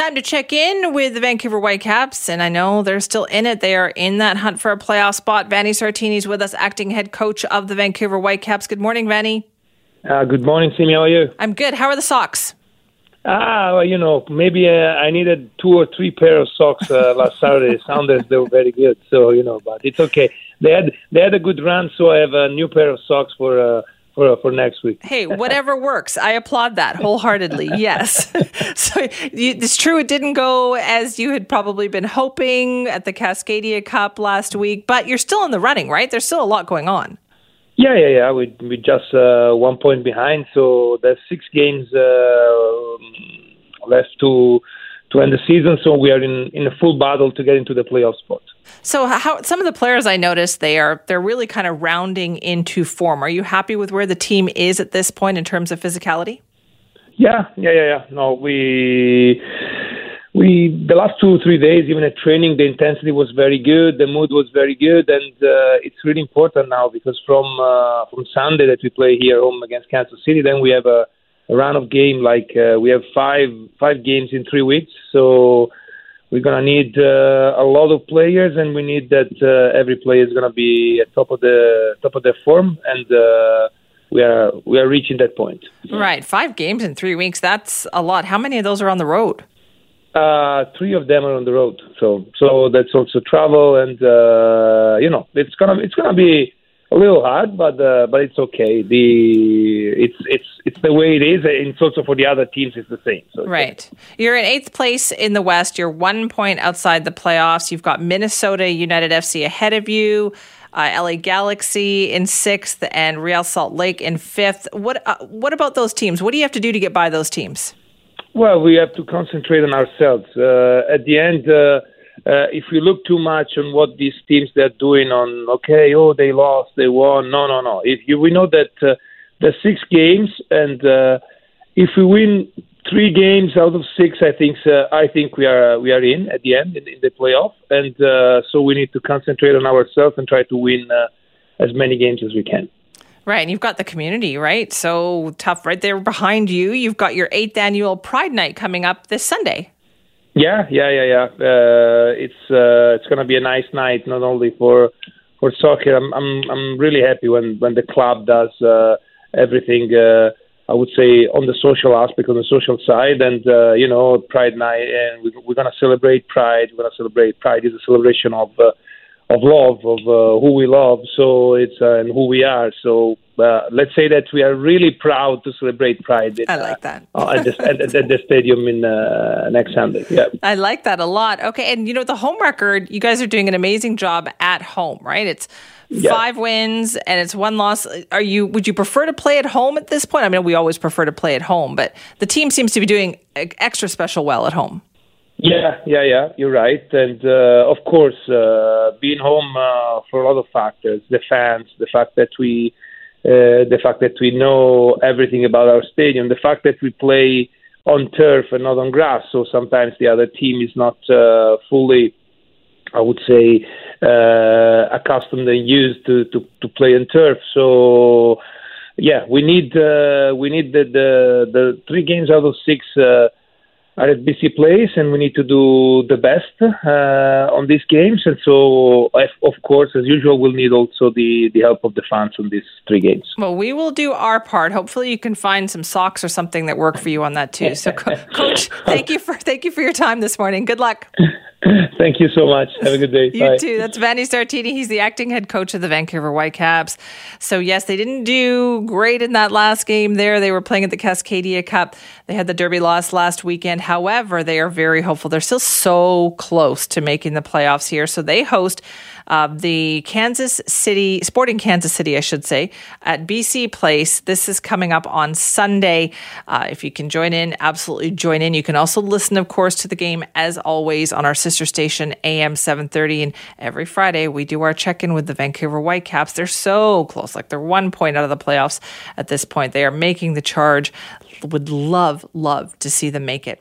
Time to check in with the Vancouver Whitecaps, and I know they're still in it. They are in that hunt for a playoff spot. Vanni Sartini's with us, acting head coach of the Vancouver Whitecaps. Good morning, Vanni. Uh, good morning, Simi. How are you? I'm good. How are the socks? Ah, well, you know, maybe uh, I needed two or three pair of socks uh, last Saturday. Sounders they were very good, so you know, but it's okay. They had they had a good run, so I have a new pair of socks for. For, for next week. Hey, whatever works. I applaud that wholeheartedly. Yes. so you, it's true, it didn't go as you had probably been hoping at the Cascadia Cup last week, but you're still in the running, right? There's still a lot going on. Yeah, yeah, yeah. We we just uh, one point behind, so there's six games uh, left to to end the season. So we are in in a full battle to get into the playoff spot. So how some of the players I noticed they are they're really kind of rounding into form. Are you happy with where the team is at this point in terms of physicality? Yeah, yeah, yeah, yeah. No, we we the last two three days, even at training, the intensity was very good, the mood was very good, and uh, it's really important now because from uh, from Sunday that we play here home against Kansas City, then we have a, a run of game like uh, we have five five games in three weeks, so we're going to need uh, a lot of players, and we need that uh, every player is going to be at top of the top of their form, and uh, we are we are reaching that point. Right, five games in three weeks. That's a lot. How many of those are on the road? Uh, three of them are on the road, so so that's also travel, and uh, you know it's gonna it's gonna be a little hard, but uh, but it's okay. The it's it's it's the way it is. And it's also for the other teams, it's the same. So right, you're in eighth place in the West. You're one point outside the playoffs. You've got Minnesota United FC ahead of you. Uh, LA Galaxy in sixth and Real Salt Lake in fifth. What uh, what about those teams? What do you have to do to get by those teams? Well, we have to concentrate on ourselves. Uh, at the end, uh, if we look too much on what these teams they're doing on, okay, oh they lost, they won. No, no, no. If you, we know that uh, six games, and uh, if we win three games out of six, I think uh, I think we are we are in at the end in, in the playoff, and uh, so we need to concentrate on ourselves and try to win uh, as many games as we can. Right, and you've got the community, right? So tough, right there behind you. You've got your eighth annual Pride Night coming up this Sunday. Yeah, yeah, yeah, yeah. Uh, it's uh, it's going to be a nice night, not only for for soccer. I'm I'm I'm really happy when when the club does uh, everything. Uh, I would say on the social aspect, on the social side, and uh, you know, Pride Night, and we, we're going to celebrate Pride. We're going to celebrate Pride is a celebration of uh, of love, of uh, who we love. So it's uh, and who we are. So uh, let's say that we are really proud to celebrate Pride. In, I like that uh, at, the, at, at, the stadium in uh, next Sunday. Yeah, I like that a lot. Okay, and you know the home record. You guys are doing an amazing job at home, right? It's five wins and it's one loss. Are you? Would you prefer to play at home at this point? I mean, we always prefer to play at home, but the team seems to be doing extra special well at home. Yeah, yeah, yeah. You're right, and uh, of course, uh, being home uh, for a lot of factors: the fans, the fact that we, uh, the fact that we know everything about our stadium, the fact that we play on turf and not on grass. So sometimes the other team is not uh, fully, I would say, uh, accustomed and used to, to, to play on turf. So yeah, we need we need the, the the three games out of six are at BC Place, and we need to do the best uh, on these games. And so, of course, as usual, we'll need also the, the help of the fans on these three games. Well, we will do our part. Hopefully, you can find some socks or something that work for you on that too. So, Coach, thank you for thank you for your time this morning. Good luck. Thank you so much. Have a good day. you Bye. too. That's Vanni Sartini. He's the acting head coach of the Vancouver Whitecaps. So, yes, they didn't do great in that last game there. They were playing at the Cascadia Cup. They had the Derby loss last weekend. However, they are very hopeful. They're still so close to making the playoffs here. So, they host uh, the Kansas City, Sporting Kansas City, I should say, at BC Place. This is coming up on Sunday. Uh, if you can join in, absolutely join in. You can also listen, of course, to the game as always on our sister station, AM 730. And every Friday, we do our check in with the Vancouver Whitecaps. They're so close, like they're one point out of the playoffs at this point. They are making the charge. Would love, love to see them make it.